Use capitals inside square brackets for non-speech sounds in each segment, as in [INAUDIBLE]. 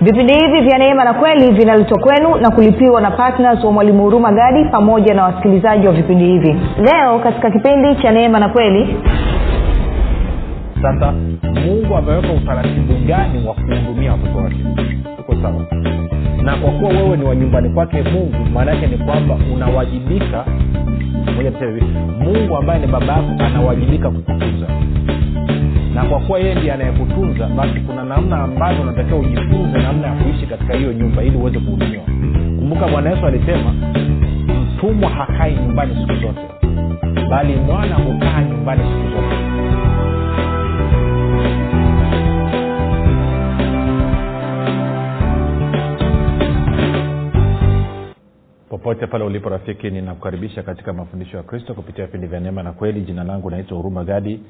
vipindi hivi vya neema na kweli vinaletwa kwenu na kulipiwa na ptns wa mwalimu huruma gadi pamoja na wasikilizaji wa vipindi hivi. Leo katika kipindi cha neema na kweli. Sasa mungu ameweka utaratibu gani wa kuhudumia watoto wake? Uko sawa? Na kwa kuwa wewe ni wa nyumbani kwake mungu maana yake ni kwamba unawajibika. Moja mungu ambaye ni baba yako anawajibika kukutunza na kwa kuwa yeye ndiye anayekutunza basi kuna namna ambazo unatakiwa ujifunze namna ya kuishi katika hiyo nyumba ili uweze kuhudumiwa. Kumbuka bwana yesu alisema mtumwa hakai nyumbani siku zote bali mwana hukaa nyumbani siku zote. Popote pale ulipo rafiki ninakukaribisha katika mafundisho ya kristo kupitia vipindi vya neema na kweli. Jina langu naitwa huruma gadi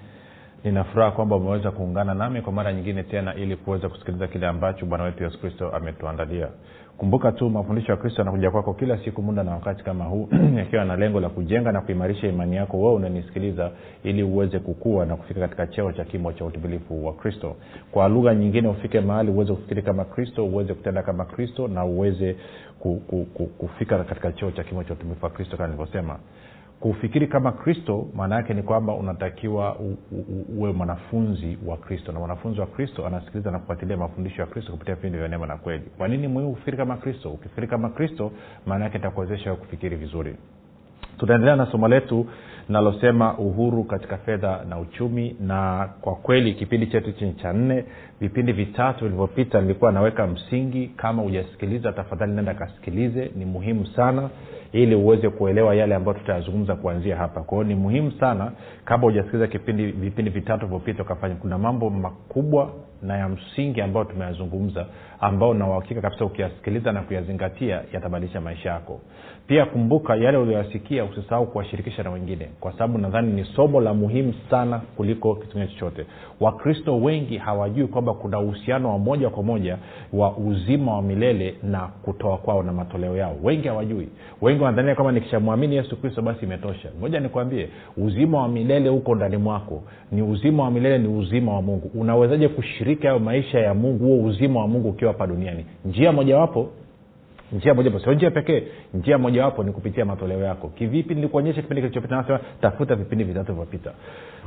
ninafuraha kwamba umeweza kuungana nami kwa mara nyingine tena ili kuweza kusikiliza kile ambacho bwana wetu yesu kristo ametuandalia. Kumbuka tu mafundisho ya kristo yanakuja kwako kila siku muda na wakati kama huu [CLEARS THROAT] yakiwa na lengo la kujenga na kuimarisha imani yako wewe unanisikiliza ili uweze kukua na kufika katika cheo cha kimo cha utimilifu wa kristo. Kwa lugha nyingine ufike mahali uweze kufikiri kama kristo uweze kutenda kama kristo na uweze ku, ku, ku, kufika katika cheo cha kimo cha utimilifu wa kristo kama nilivyosema kufikiri kama kristo maana yake ni kwamba unatakiwa uwe mwanafunzi wa kristo. Na mwanafunzi wa kristo anasikiliza na kufuatilia mafundisho ya kristo kupitia vipindi vya neema na kweli. Kwa nini muhimu kufikiri kama kristo? Ukifikiri kama kristo maana yake itakuwezesha kufikiri vizuri. Tutaendelea na somo letu linalosema uhuru katika fedha na uchumi na kwa kweli kipindi chetu chini cha nne. Vipindi vitatu vilivyopita nilikuwa naweka msingi. Kama hujasikiliza tafadhali nenda kasikilize ni muhimu sana ili uweze kuelewa yale ambayo tutayazungumza kuanzia hapa. Kwa ni muhimu sana kabla hujasikiliza kipindi vipindi vitatu vyopita ukafanya kuna mambo makubwa na ya msingi ambayo tumeyazungumza ambao na uhakika kabisa ukiyasikiliza na kuyazingatia yatabadilisha maisha yako. Pia kumbuka yale ulioyasikia usisahau kuwashirikisha na wengine kwa sababu nadhani ni somo la muhimu sana kuliko kitu kingine chochote. Wakristo wengi hawajui kwamba kuna uhusiano wa moja kwa moja wa uzima wa milele na kutoa kwao na matoleo yao. Wengi hawajui. Wengi wanadhania kwamba nikishamwamini yesu kristo basi imetosha. Moja nikwambie uzima wa milele huko ndani mwako. Ni uzima wa milele ni uzima wa mungu. Unawezaje kushiriki hayo maisha ya mungu huo uzima wa mungu ukiwa hapa duniani. Njia mojawapo njia moja sio njia pekee njia mojawapo ni kupitia matoleo yako. Kivipi? Nilikuonyesha kipindi kilichopita nasema tafuta vipindi vitatu vyopita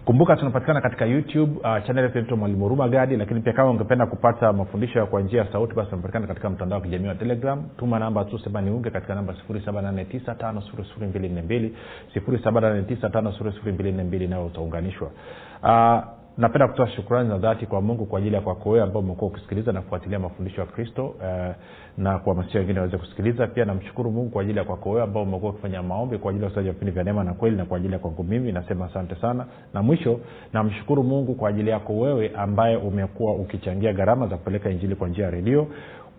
kumbuka tunapatikana katika youtube uh, chanel yetu mwalimu huruma gadi lakini pia kama ungependa kupata mafundisho kwa njia ya sauti basi unapatikana katika mtandao wa kijamii wa telegram. Tuma namba tu sema niunge katika namba 7895242 7895242 nayo utaunganishwa. Uh, napenda kutoa shukrani za dhati kwa mungu kwa ajili ya kwako wewe ambao umekuwa ukisikiliza na kufuatilia mafundisho ya kristo eh, na kuhamasisha wengine waweze kusikiliza. Pia namshukuru mungu kwa ajili ya kwako wewe ambao umekuwa ukifanya maombi kwa ajili ya usaji wa vipindi vya neema na kweli na kwa ajili ya kwangu mimi. Nasema asante sana. Na mwisho namshukuru mungu kwa ajili yako wewe ambaye umekuwa ukichangia gharama za kupeleka injili kwa njia ya redio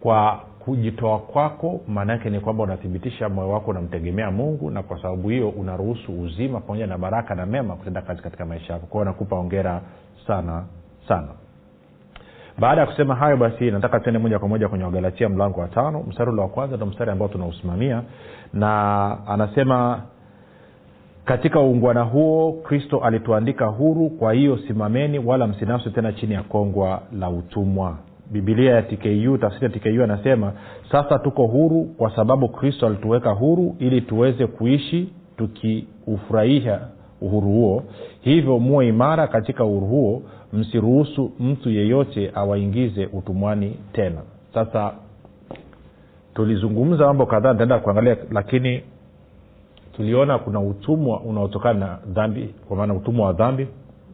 kwa kujitoa kwako maana yake ni kwamba unathibitisha moyo wako unamtegemea mungu na kwa sababu hiyo unaruhusu uzima pamoja na baraka na mema kutenda kazi katika maisha yako. Kwao nakupa ongera sana sana. Baada ya kusema hayo basi nataka tuende moja kwa moja kwenye wagalatia mlango wa tano. Mstari ule wa kwanza ndo mstari ambao tunausimamia na anasema katika uungwana huo kristo alituandika huru kwa hiyo simameni wala msinafsi tena chini ya kongwa la utumwa bibilia ya tku tafsiri ya tku anasema sasa tuko huru kwa sababu kristo alituweka huru ili tuweze kuishi tukiufurahisha uhuru huo. Hivyo muwe imara katika uhuru huo msiruhusu mtu yeyote awaingize utumwani tena. Sasa tulizungumza mambo kadhaa nitaenda kuangalia lakini tuliona kuna utumwa unaotokana na dhambi kwa maana utumwa wa dhambi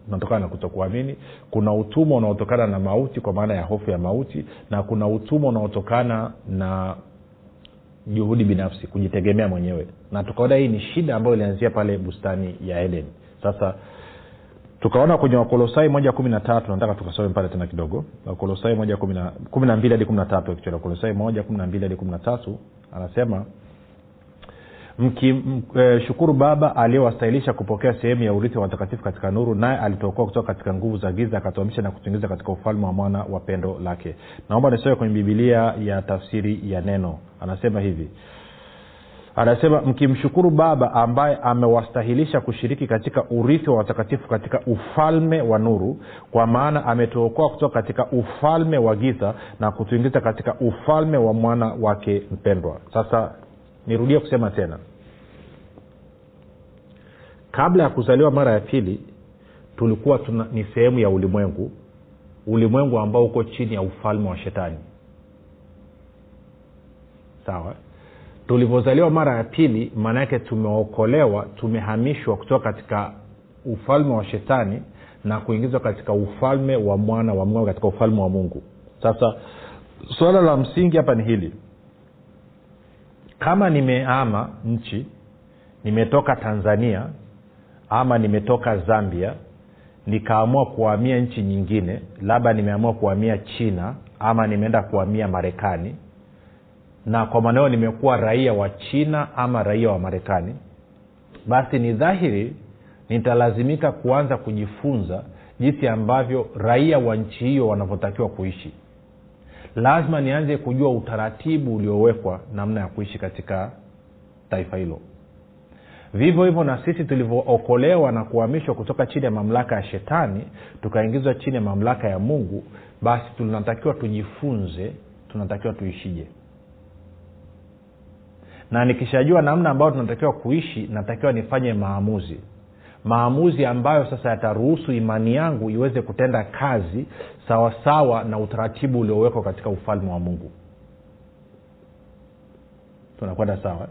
unatokana na kutokuamini. Kuna utumwa unaotokana na mauti kwa maana ya hofu ya mauti na kuna utumwa unaotokana na juhudi binafsi kujitegemea mwenyewe. Na tukaona hii ni shida ambayo ilianzia pale bustani ya eden. Sasa tukaona kwenye wakolosai moja kumi na tatu nataka tukasome pale tena kidogo. Wakolosai moja kumi na mbili hadi kumi na tatu wakolosai moja kumi na mbili hadi kumi na tatu anasema mkishukuru e, baba aliyewastahilisha kupokea sehemu ya urithi wa watakatifu katika nuru naye alitokoa kutoka katika nguvu za giza akatuamisha na kutuingiza katika ufalme wa mwana wa pendo lake. Naomba nisoe kwenye bibilia ya tafsiri ya neno. Anasema hivi. Anasema mkimshukuru baba ambaye amewastahilisha kushiriki katika urithi wa watakatifu katika ufalme wa nuru kwa maana ametuokoa kutoka katika ufalme wa giza na kutuingiza katika ufalme wa mwana wake mpendwa. Sasa nirudie kusema tena kabla ya kuzaliwa mara ya pili tulikuwa tuna, ni sehemu ya ulimwengu ulimwengu ambao uko chini ya ufalme wa shetani. Sawa? Tulivyozaliwa mara ya pili maana yake tumeokolewa tumehamishwa kutoka katika ufalme wa shetani na kuingizwa katika ufalme wa mwana wa mungu katika ufalme wa mungu. Sasa suala la msingi hapa ni hili. Kama nimeama nchi nimetoka tanzania ama nimetoka zambia nikaamua kuhamia nchi nyingine labda nimeamua kuhamia china ama nimeenda kuhamia marekani. Na kwa maanao nimekuwa raia wa china ama raia wa marekani. Basi ni dhahiri nitalazimika kuanza kujifunza jinsi ambavyo raia wa nchi hiyo wanavyotakiwa kuishi. Lazima nianze kujua utaratibu uliowekwa namna ya kuishi katika taifa hilo vivyo hivyo na sisi tulivyookolewa na kuhamishwa kutoka chini ya mamlaka ya shetani tukaingizwa chini ya mamlaka ya mungu basi tunatakiwa tujifunze tunatakiwa tuishije. Na nikishajua namna ambayo tunatakiwa kuishi natakiwa nifanye maamuzi. Maamuzi ambayo sasa yataruhusu imani yangu iweze kutenda kazi sawasawa sawa na utaratibu uliowekwa katika ufalme wa mungu. Tunakwenda sawa?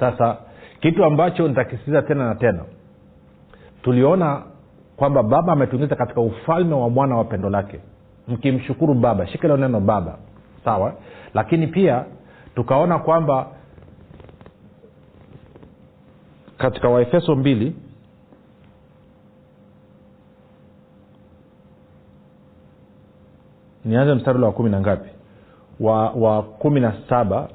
Sasa kitu ambacho nitakisitiza tena na tena. Tuliona kwamba baba ametuingiza katika ufalme wa mwana wa pendo lake. Mkimshukuru baba shikilo neno baba. Sawa? Lakini pia tukaona kwamba katika waefeso mbili nianze mstari ule wa kumi na ngapi? Wa wa kumi na saba.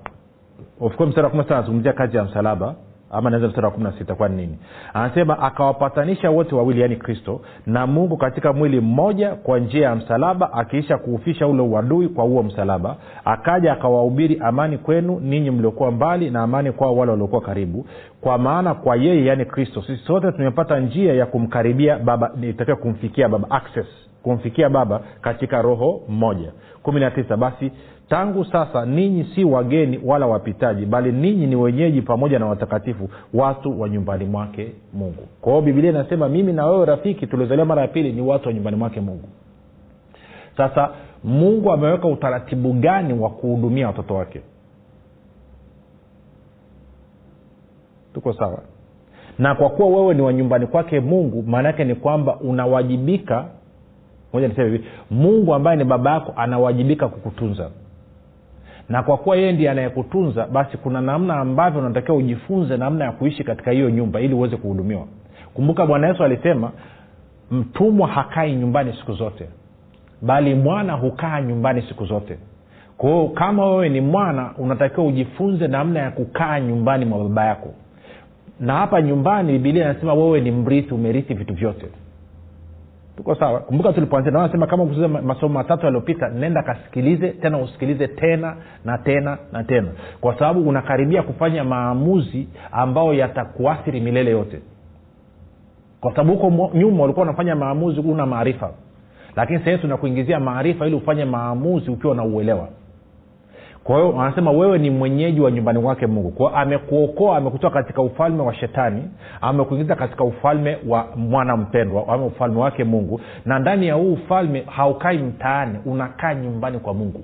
Ofkuwa mstari wa kumi na saba anazungumzia kazi ya msalaba ama naweza mstari wa kumi na sita kwani nini? Anasema akawapatanisha wote wawili yaani kristo na mungu katika mwili mmoja kwa njia ya msalaba akiisha kuufisha ule uadui kwa huo msalaba akaja akawahubiri amani kwenu ninyi mliokuwa mbali na amani kwao wale waliokuwa karibu. Kwa maana kwa yeye yaani kristo sisi sote tumepata njia ya kumkaribia baba itakiwa kumfikia baba access kumfikia baba katika roho mmoja kumi na tisa basi tangu sasa ninyi si wageni wala wapitaji bali ninyi ni wenyeji pamoja na watakatifu watu wa nyumbani mwake mungu. Kwa hiyo bibilia inasema mimi na wewe rafiki tuliozaliwa mara ya pili ni watu wa nyumbani mwake mungu. Sasa mungu ameweka utaratibu gani wa kuhudumia watoto wake? Tuko sawa? Na kwa kuwa wewe ni wa nyumbani kwake mungu maana yake ni kwamba unawajibika. Moja niseme hivi mungu ambaye ni baba yako anawajibika kukutunza na kwa kuwa yeye ndiye anayekutunza basi kuna namna ambavyo unatakiwa ujifunze namna ya kuishi katika hiyo nyumba ili uweze kuhudumiwa. Kumbuka bwana yesu alisema mtumwa hakai nyumbani siku zote bali mwana hukaa nyumbani siku zote. Kwao kama wewe ni mwana unatakiwa ujifunze namna ya kukaa nyumbani mwa baba yako. Na hapa nyumbani bibilia inasema wewe ni mrithi umerithi vitu vyote tuko sawa? Kumbuka tulipoanzia nasema kama kusiza masomo matatu yaliyopita nenda kasikilize tena usikilize tena na tena na tena. Kwa sababu unakaribia kufanya maamuzi ambayo yatakuathiri milele yote. Kwa sababu huko nyuma ulikuwa unafanya maamuzi una maarifa. Lakini sahii tunakuingizia maarifa ili ufanye maamuzi ukiwa na uelewa kwa hiyo anasema wewe ni mwenyeji wa nyumbani kwake mungu. Kwao amekuokoa amekutoa katika ufalme wa shetani amekuingiza katika ufalme wa mwana mpendwa ama ufalme wake mungu. Na ndani ya huu ufalme haukai mtaani unakaa nyumbani kwa mungu.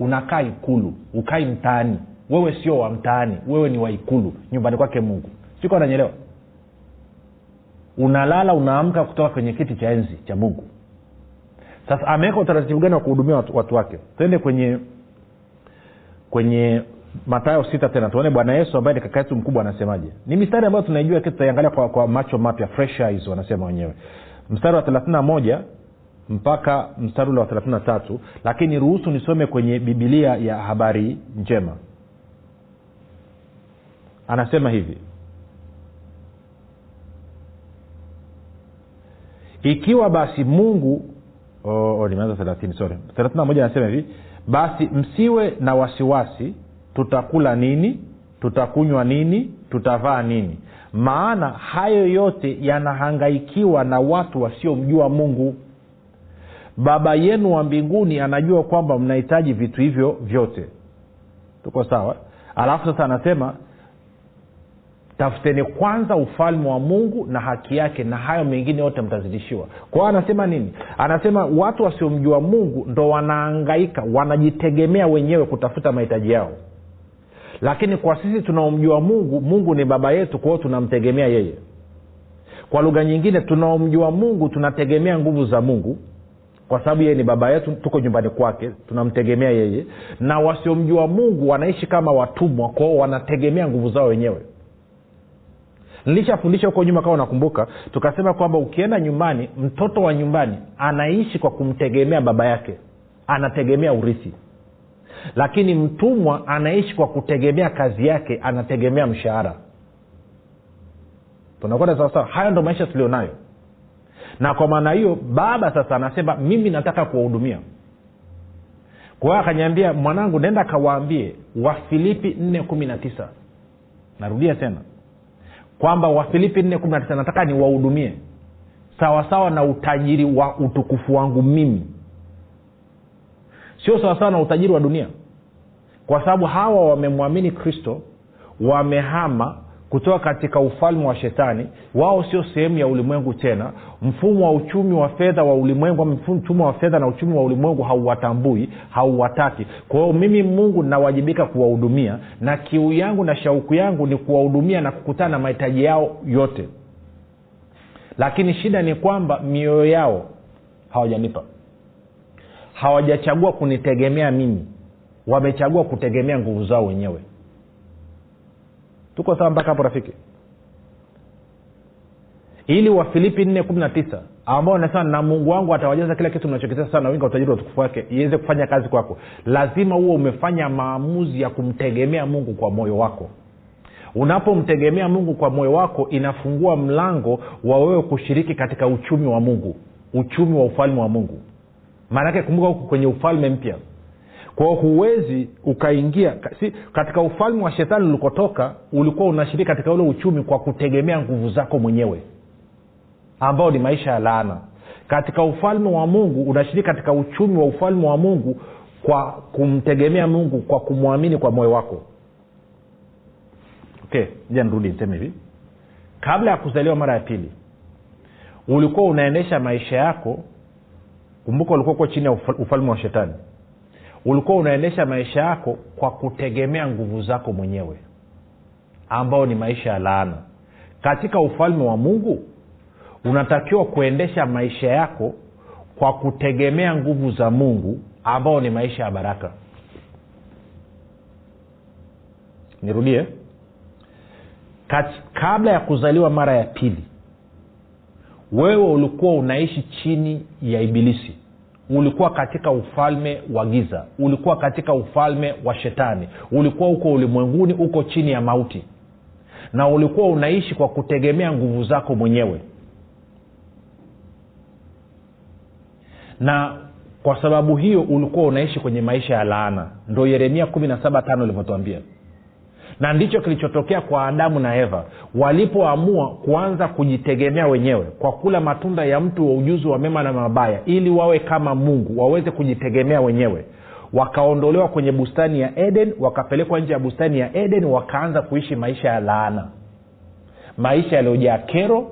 Unakaa ikulu ukai mtaani. Wewe sio wa mtaani wewe ni wa ikulu nyumbani kwake mungu. Siko ananyelewa unalala unaamka kutoka kwenye kiti cha enzi cha mungu. Sasa ameweka utaratibu gani wa kuhudumia watu, watu wake? Twende kwenye kwenye matayo sita tena tuone bwana yesu ambaye ni kaka yetu mkubwa anasemaje. Ni mistari ambayo tunaijua tutaiangalia kwa, kwa macho mapya fresh eyes wanasema wenyewe. Mstari wa thelathina moja mpaka mstari ule wa thelathina tatu. Lakini ruhusu nisome kwenye bibilia ya habari njema. Anasema hivi. Ikiwa basi mungu oh, oh, nimeanza thelathini sorry. Thelathina moja anasema hivi basi msiwe na wasiwasi tutakula nini tutakunywa nini tutavaa nini. Maana hayo yote yanahangaikiwa na watu wasiomjua mungu. Baba yenu wa mbinguni anajua kwamba mnahitaji vitu hivyo vyote. Tuko sawa? Alafu sasa anasema tafuteni kwanza ufalme wa mungu na haki yake na hayo mengine yote mtazidishiwa. Kwa hiyo anasema nini? Anasema watu wasiomjua mungu ndo wanaangaika wanajitegemea wenyewe kutafuta mahitaji yao. Lakini kwa sisi tunaomjua mungu mungu ni baba yetu kwa hiyo tunamtegemea yeye. Kwa lugha nyingine tunaomjua mungu tunategemea nguvu za mungu. Kwa sababu yeye ni baba yetu tuko nyumbani kwake tunamtegemea yeye. Na wasiomjua mungu wanaishi kama watumwa kwao wanategemea nguvu zao wenyewe nilishafundisha huko nyuma kama unakumbuka tukasema kwamba ukienda nyumbani mtoto wa nyumbani anaishi kwa kumtegemea baba yake anategemea urithi. Lakini mtumwa anaishi kwa kutegemea kazi yake anategemea mshahara. Tunakwenda sawasawa? Hayo ndo maisha tulionayo. Na kwa maana hiyo baba sasa anasema mimi nataka kuwahudumia. Kwa hiyo akanyambia mwanangu naenda kawaambie wafilipi nne kumi na tisa. Narudia tena kwamba wafilipi nne kumi na tisa nataka niwahudumie. Sawasawa na utajiri wa utukufu wangu mimi. Sio sawasawa na utajiri wa dunia. Kwa sababu hawa wamemwamini kristo wamehama kutoka katika ufalme wa shetani. Wao sio sehemu ya ulimwengu tena. Mfumo wa uchumi wa fedha wa ulimwengu mfumo wa fedha na uchumi wa ulimwengu hauwatambui hauwataki. Kwa hiyo mimi mungu nawajibika kuwahudumia na kiu yangu na shauku yangu ni kuwahudumia na kukutana na mahitaji yao yote. Lakini shida ni kwamba mioyo yao hawajanipa. Hawajachagua kunitegemea mimi. Wamechagua kutegemea nguvu zao wenyewe tuko sawa mpaka hapo rafiki? Ili wafilipi nne kumi na tisa ambao nasema na mungu wangu atawajaza kila kitu mnachokitesa sana wingi wa utajiri wa utukufu wake iweze kufanya kazi kwako. Lazima huo umefanya maamuzi ya kumtegemea mungu kwa moyo wako. Unapomtegemea mungu kwa moyo wako inafungua mlango wa wewe kushiriki katika uchumi wa mungu uchumi wa ufalme wa mungu. Maanake kumbuka huku kwenye ufalme mpya kwao huwezi ukaingia si, katika ufalme wa shetani ulikotoka ulikuwa unashiriki katika ule uchumi kwa kutegemea nguvu zako mwenyewe ambao ni maisha ya laana. Katika ufalme wa mungu unashiriki katika uchumi wa ufalme wa mungu kwa kumtegemea mungu kwa kumwamini kwa moyo wako. Okay nirudi niseme hivi. Kabla ya kuzaliwa mara ya pili ulikuwa unaendesha maisha yako. Kumbuka ulikuwa uko chini ya ufalme wa shetani ulikuwa unaendesha maisha yako kwa kutegemea nguvu zako mwenyewe ambayo ni maisha ya laana. Katika ufalme wa mungu unatakiwa kuendesha maisha yako kwa kutegemea nguvu za mungu ambao ni maisha ya baraka. Nirudie. Kabla ya kuzaliwa mara ya pili wewe ulikuwa unaishi chini ya ibilisi ulikuwa katika ufalme wa giza. Ulikuwa katika ufalme wa shetani. Ulikuwa huko ulimwenguni uko chini ya mauti. Na ulikuwa unaishi kwa kutegemea nguvu zako mwenyewe. Na kwa sababu hiyo ulikuwa unaishi kwenye maisha ya laana. Ndo yeremia kumi na saba tano ilivyotuambia na ndicho kilichotokea kwa adamu na eva. Walipoamua kuanza kujitegemea wenyewe kwa kula matunda ya mtu wa ujuzi wa mema na mabaya ili wawe kama mungu waweze kujitegemea wenyewe. Wakaondolewa kwenye bustani ya eden wakapelekwa nje ya bustani ya eden wakaanza kuishi maisha ya laana. Maisha yaliyojaa kero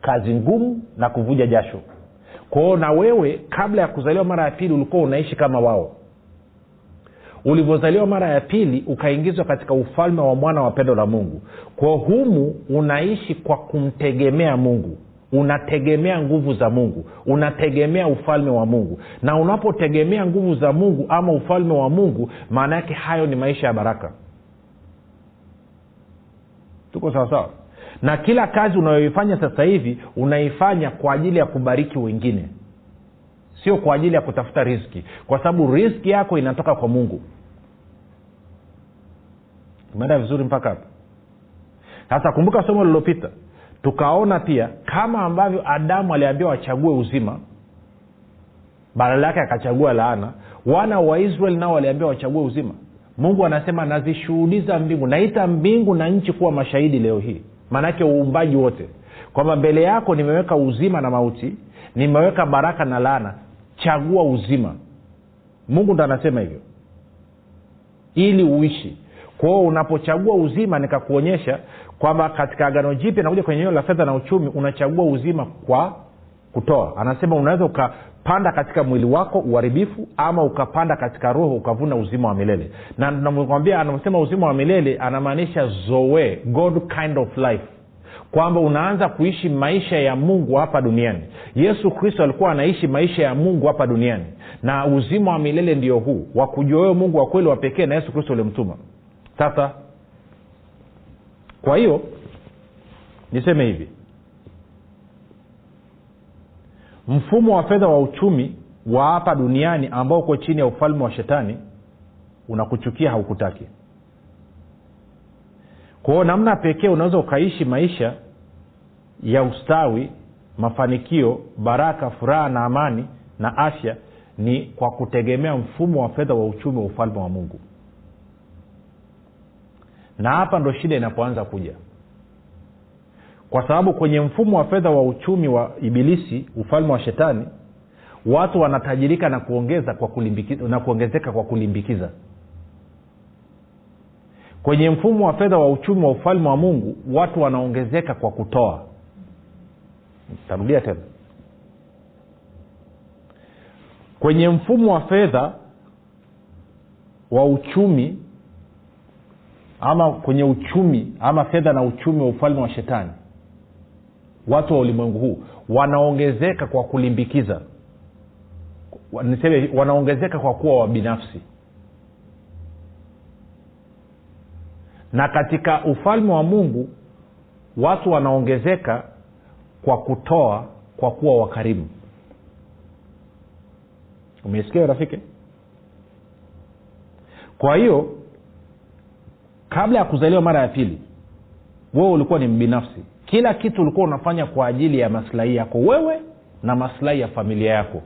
kazi ngumu na kuvuja jasho. Kwao na wewe kabla ya kuzaliwa mara ya pili ulikuwa unaishi kama wao ulivyozaliwa mara ya pili ukaingizwa katika ufalme wa mwana wa pendo la mungu. Kwa humu unaishi kwa kumtegemea mungu. Unategemea nguvu za mungu. Unategemea ufalme wa mungu. Na unapotegemea nguvu za mungu ama ufalme wa mungu maana yake hayo ni maisha ya baraka. Tuko sawasawa na kila kazi unayoifanya sasa hivi unaifanya kwa ajili ya kubariki wengine. Sio kwa ajili ya kutafuta riski kwa sababu riski yako inatoka kwa mungu tumeenda vizuri mpaka hapo. Sasa kumbuka somo lililopita tukaona pia kama ambavyo adamu aliambiwa wachague uzima badala yake akachagua laana wana wa israeli nao waliambiwa wachague uzima. Mungu anasema nazishuhudiza mbingu naita mbingu na nchi kuwa mashahidi leo hii. Maanake uumbaji wote. Kwamba mbele yako nimeweka uzima na mauti nimeweka baraka na laana. Chagua uzima. Mungu ndo anasema hivyo. Ili uishi kwao unapochagua uzima nikakuonyesha kwamba katika agano jipya nakuja kwenye eneo la fedha na uchumi unachagua uzima kwa kutoa. Anasema unaweza ukapanda katika mwili wako uharibifu ama ukapanda katika roho ukavuna uzima wa milele. Na nakwambia anaposema uzima wa milele anamaanisha zoe god kind of life. Kwamba unaanza kuishi maisha ya mungu hapa duniani. Yesu kristo alikuwa anaishi maisha ya mungu hapa duniani. Na uzima wa milele ndio huu wa wewe mungu wa kweli wa pekee na yesu kristo ulimtuma sasa kwa hiyo niseme hivi. Mfumo wa fedha wa uchumi wa hapa duniani ambao uko chini ya ufalme wa shetani unakuchukia haukutaki. Kwao namna pekee unaweza ukaishi maisha ya ustawi mafanikio baraka furaha na amani na afya ni kwa kutegemea mfumo wa fedha wa uchumi wa ufalme wa mungu na hapa ndo shida inapoanza kuja. Kwa sababu kwenye mfumo wa fedha wa uchumi wa ibilisi ufalme wa shetani watu wanatajirika na kuongeza kwa na kuongezeka kwa kulimbikiza. Kwenye mfumo wa fedha wa uchumi wa ufalme wa mungu watu wanaongezeka kwa kutoa. Tarudia tena. Kwenye mfumo wa fedha wa uchumi ama kwenye uchumi ama fedha na uchumi wa ufalme wa shetani. Watu wa ulimwengu huu wanaongezeka kwa kulimbikiza. Niseme wanaongezeka kwa kuwa wabinafsi na katika ufalme wa mungu watu wanaongezeka kwa kutoa kwa kuwa wakarimu umeisikia rafiki? Kwa hiyo kabla ya kuzaliwa mara ya pili wewe ulikuwa ni mbinafsi. Kila kitu ulikuwa unafanya kwa ajili ya maslahi yako wewe na maslahi ya familia yako.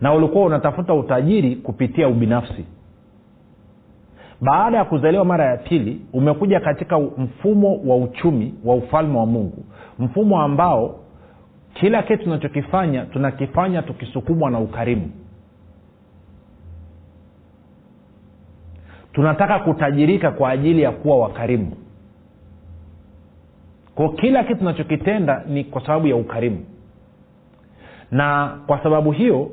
Na ulikuwa unatafuta utajiri kupitia ubinafsi. Baada ya kuzaliwa mara ya pili umekuja katika mfumo wa uchumi wa ufalme wa mungu. Mfumo ambao kila kitu tunachokifanya tunakifanya tukisukumwa na ukarimu tunataka kutajirika kwa ajili ya kuwa wakarimu. Ko kila kitu tunachokitenda ni kwa sababu ya ukarimu. Na kwa sababu hiyo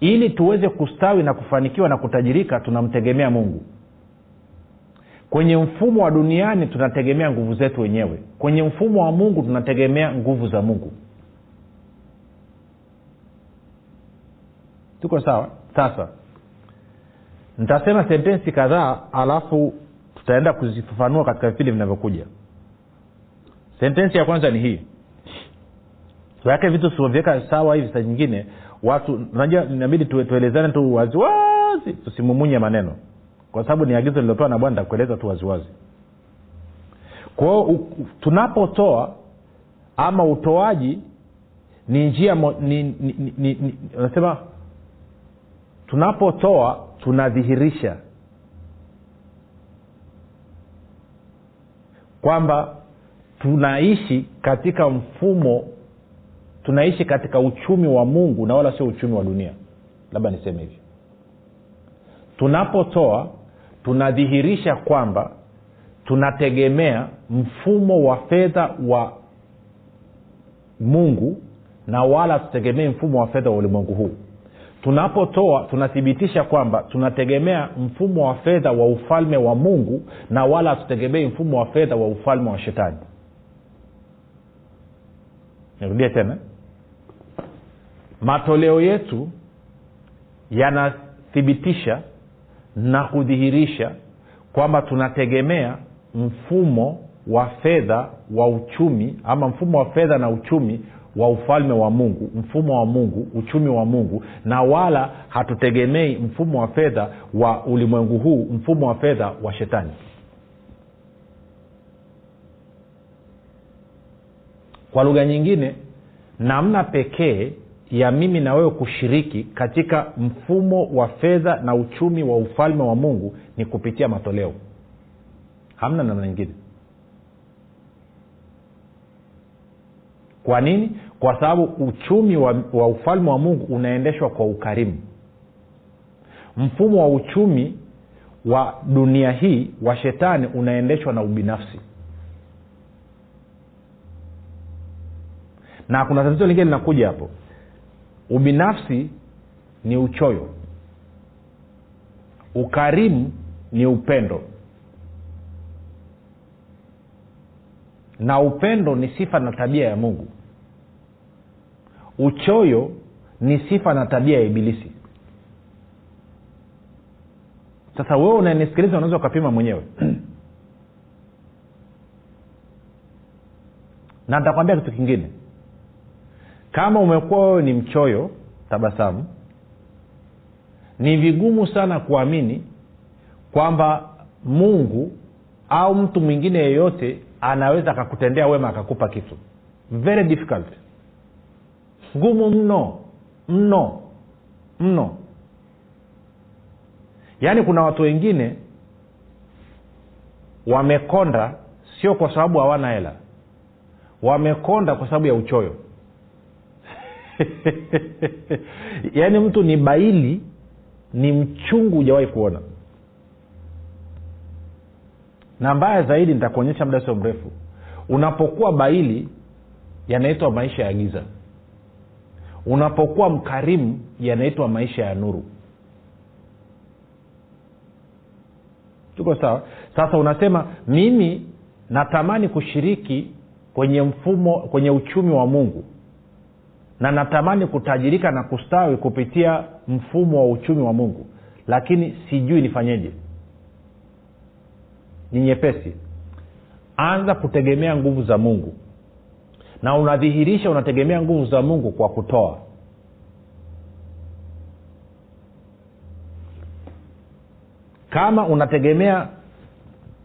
ili tuweze kustawi na kufanikiwa na kutajirika tunamtegemea mungu. Kwenye mfumo wa duniani tunategemea nguvu zetu wenyewe. Kwenye mfumo wa mungu tunategemea nguvu za mungu. Tuko sawa? Sasa nitasema sentensi kadhaa alafu tutaenda kuzifafanua katika vipindi vinavyokuja. Sentensi ya kwanza ni hii. Tuweke vitu sivyoviweka sawa hivi saa nyingine watu unajua inabidi tuelezane tu waziwazi tusimumunye maneno. Kwa sababu ni agizo lilopewa na bwana takueleza tu waziwazi. Kwao tunapotoa ama utoaji ni njia ni, ni, ni, ni, ni, nasema tunapotoa tunadhihirisha kwamba tunaishi katika mfumo tunaishi katika uchumi wa mungu na wala sio uchumi wa dunia. Labda niseme hivi. Tunapotoa tunadhihirisha kwamba tunategemea mfumo wa fedha wa mungu na wala tutegemee mfumo wa fedha wa ulimwengu huu tunapotoa tunathibitisha kwamba tunategemea mfumo wa fedha wa ufalme wa mungu na wala hatutegemei mfumo wa fedha wa ufalme wa shetani. Nirudie tena. Matoleo yetu yanathibitisha na kudhihirisha kwamba tunategemea mfumo wa fedha wa uchumi ama mfumo wa fedha na uchumi wa ufalme wa mungu mfumo wa mungu uchumi wa mungu na wala hatutegemei mfumo wa fedha wa ulimwengu huu mfumo wa fedha wa shetani. Kwa lugha nyingine namna pekee ya mimi na wewe kushiriki katika mfumo wa fedha na uchumi wa ufalme wa mungu ni kupitia matoleo. Hamna namna nyingine. Kwa nini kwa sababu uchumi wa, wa ufalme wa mungu unaendeshwa kwa ukarimu. Mfumo wa uchumi wa dunia hii wa shetani unaendeshwa na ubinafsi. Na kuna tatizo lingine linakuja hapo. Ubinafsi ni uchoyo. Ukarimu ni upendo. Na upendo ni sifa na tabia ya mungu uchoyo ni sifa na tabia ya ibilisi. Sasa wewe unanisikiliza unaweza ukapima mwenyewe. [CLEARS THROAT] Na nitakwambia kitu kingine. Kama umekuwa wewe ni mchoyo tabasamu ni vigumu sana kuamini kwamba mungu au mtu mwingine yeyote anaweza akakutendea wema akakupa kitu. Very difficult ngumu mno. Mno. Mno. Yaani kuna watu wengine wamekonda sio kwa sababu hawana hela. Wamekonda kwa sababu ya uchoyo. [LAUGHS] Yaani mtu ni baili ni mchungu hujawahi kuona. Na mbaya zaidi nitakuonyesha muda sio mrefu. Unapokuwa baili yanaitwa maisha ya giza unapokuwa mkarimu yanaitwa maisha ya nuru. Tuko sawa? Sasa unasema mimi natamani kushiriki kwenye mfumo kwenye uchumi wa mungu. Na natamani kutajirika na kustawi kupitia mfumo wa uchumi wa mungu. Lakini sijui nifanyeje. Ni nyepesi. Anza kutegemea nguvu za mungu na unadhihirisha unategemea nguvu za mungu kwa kutoa. Kama unategemea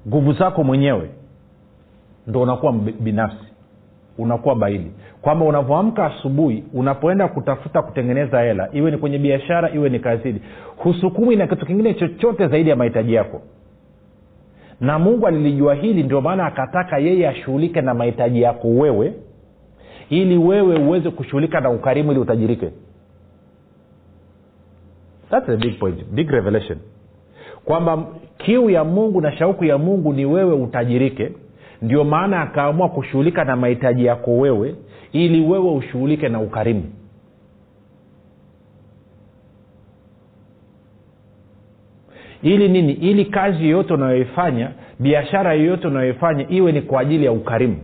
nguvu zako mwenyewe ndo unakuwa binafsi unakuwa baili kwamba unavyoamka asubuhi unapoenda kutafuta kutengeneza hela iwe ni kwenye biashara iwe ni kazini husukumi na kitu kingine chochote zaidi ya mahitaji yako. Na mungu alilijua hili ndio maana akataka yeye ashughulike na mahitaji yako wewe ili wewe uweze kushughulika na ukarimu ili utajirike. That's a big point big revelation. Kwamba kiu ya mungu na shauku ya mungu ni wewe utajirike. Ndio maana akaamua kushughulika na mahitaji yako wewe ili wewe ushughulike na ukarimu. Ili nini? Ili kazi yoyote unayoifanya biashara yoyote unayoifanya iwe ni kwa ajili ya ukarimu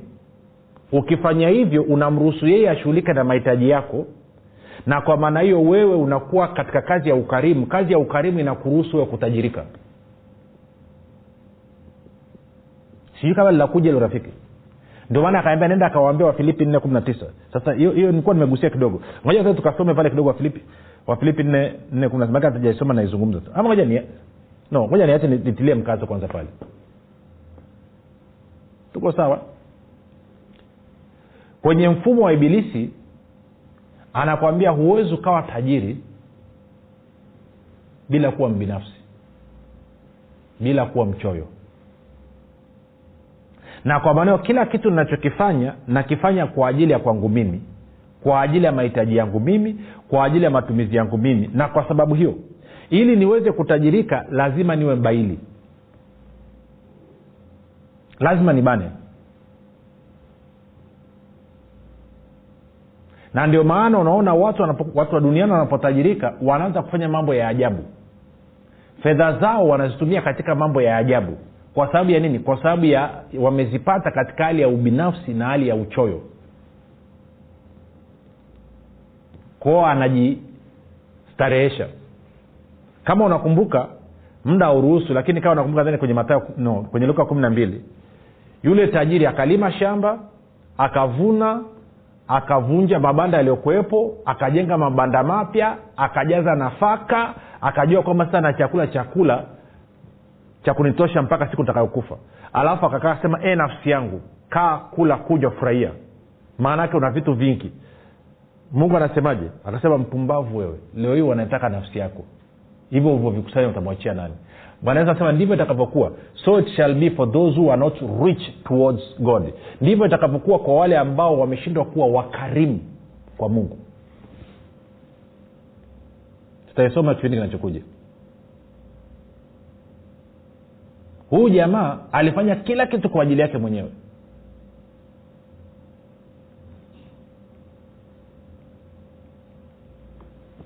ukifanya hivyo unamruhusu yeye ashughulike na mahitaji yako na kwa maana hiyo wewe unakuwa katika kazi ya ukarimu. Kazi ya ukarimu inakuruhusu wewe kutajirika. Sijui kama linakuja hilo rafiki. Ndio maana akaambia nenda akawaambia wafilipi nne kumi na tisa. Sasa hiyo nilikuwa nimegusia kidogo. Moja sasa tukasome pale kidogo wafilipi. Wafilipi nne nne kumi na tisa. Tujaisoma naizungumza tu. Ama ngoja ni no ngoja niache nitilie mkazo kwanza pale. Tuko sawa kwenye mfumo wa ibilisi anakwambia huwezi ukawa tajiri bila kuwa mbinafsi bila kuwa mchoyo. Na kwa maanao kila kitu ninachokifanya nakifanya kwa ajili ya kwangu mimi kwa ajili ya mahitaji yangu mimi kwa ajili ya matumizi yangu mimi. Na kwa sababu hiyo ili niweze kutajirika lazima niwe mbaili. Lazima nibane na ndio maana unaona watu, wanapo, watu wa duniani wanapotajirika wanaanza kufanya mambo ya ajabu. Fedha zao wanazitumia katika mambo ya ajabu. Kwa sababu ya nini? Kwa sababu ya wamezipata katika hali ya ubinafsi na hali ya uchoyo. Kwao anajistarehesha. Kama unakumbuka muda hauruhusu lakini kama unakumbuka dhani kwenye matayo no, kwenye luka kumi na mbili yule tajiri akalima shamba akavuna akavunja mabanda yaliyokuwepo akajenga mabanda mapya akajaza nafaka akajua kwamba sasa na chakula chakula cha kunitosha mpaka siku nitakayokufa. Alafu akakaa sema e nafsi yangu kaa kula kuja furahia. Maana yake una vitu vingi. Mungu anasemaje? Akasema mpumbavu wewe leo hii wanaitaka nafsi yako. Hivyo ulivyovikusanya utamwachia nani bwana yesu anasema ndivyo itakavyokuwa. So it shall be for those who are not rich towards god. Ndivyo itakavyokuwa kwa wale ambao wameshindwa kuwa wakarimu kwa mungu. Tutaisoma kipindi kinachokuja. Huyu jamaa alifanya kila kitu kwa ajili yake mwenyewe.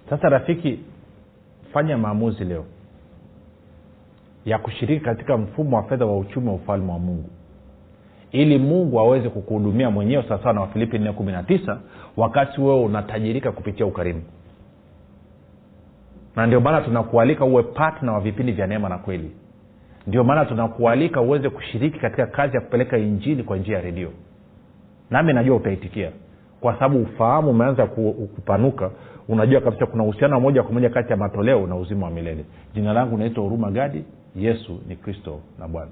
Sasa rafiki fanya maamuzi leo ya kushiriki katika mfumo wa fedha wa uchumi wa ufalme wa mungu. Ili mungu aweze kukuhudumia mwenyewe sawasawa na wafilipi 419 wakati wewe unatajirika kupitia ukarimu. Na ndio maana tunakualika uwe patna wa vipindi vya neema na kweli. Ndio maana tunakualika uweze kushiriki katika kazi ya kupeleka injili kwa njia ya redio. Nami najua utaitikia. Kwa sababu ufahamu umeanza kupanuka unajua kabisa kuna uhusiano moja kwa moja kati ya matoleo na uzima wa milele. Jina langu naitwa huruma gadi yesu ni kristo na bwana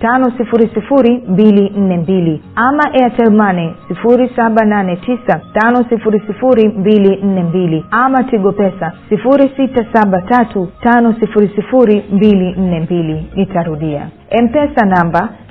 tano sifuri sifuri mbili nne mbili. Ama airtelmane sifuri saba nane tisa tano sifuri sifuri mbili nne mbili. Ama tigo pesa sifuri sita saba tatu tano sifuri sifuri mbili nne mbili. Nitarudia. Mpesa namba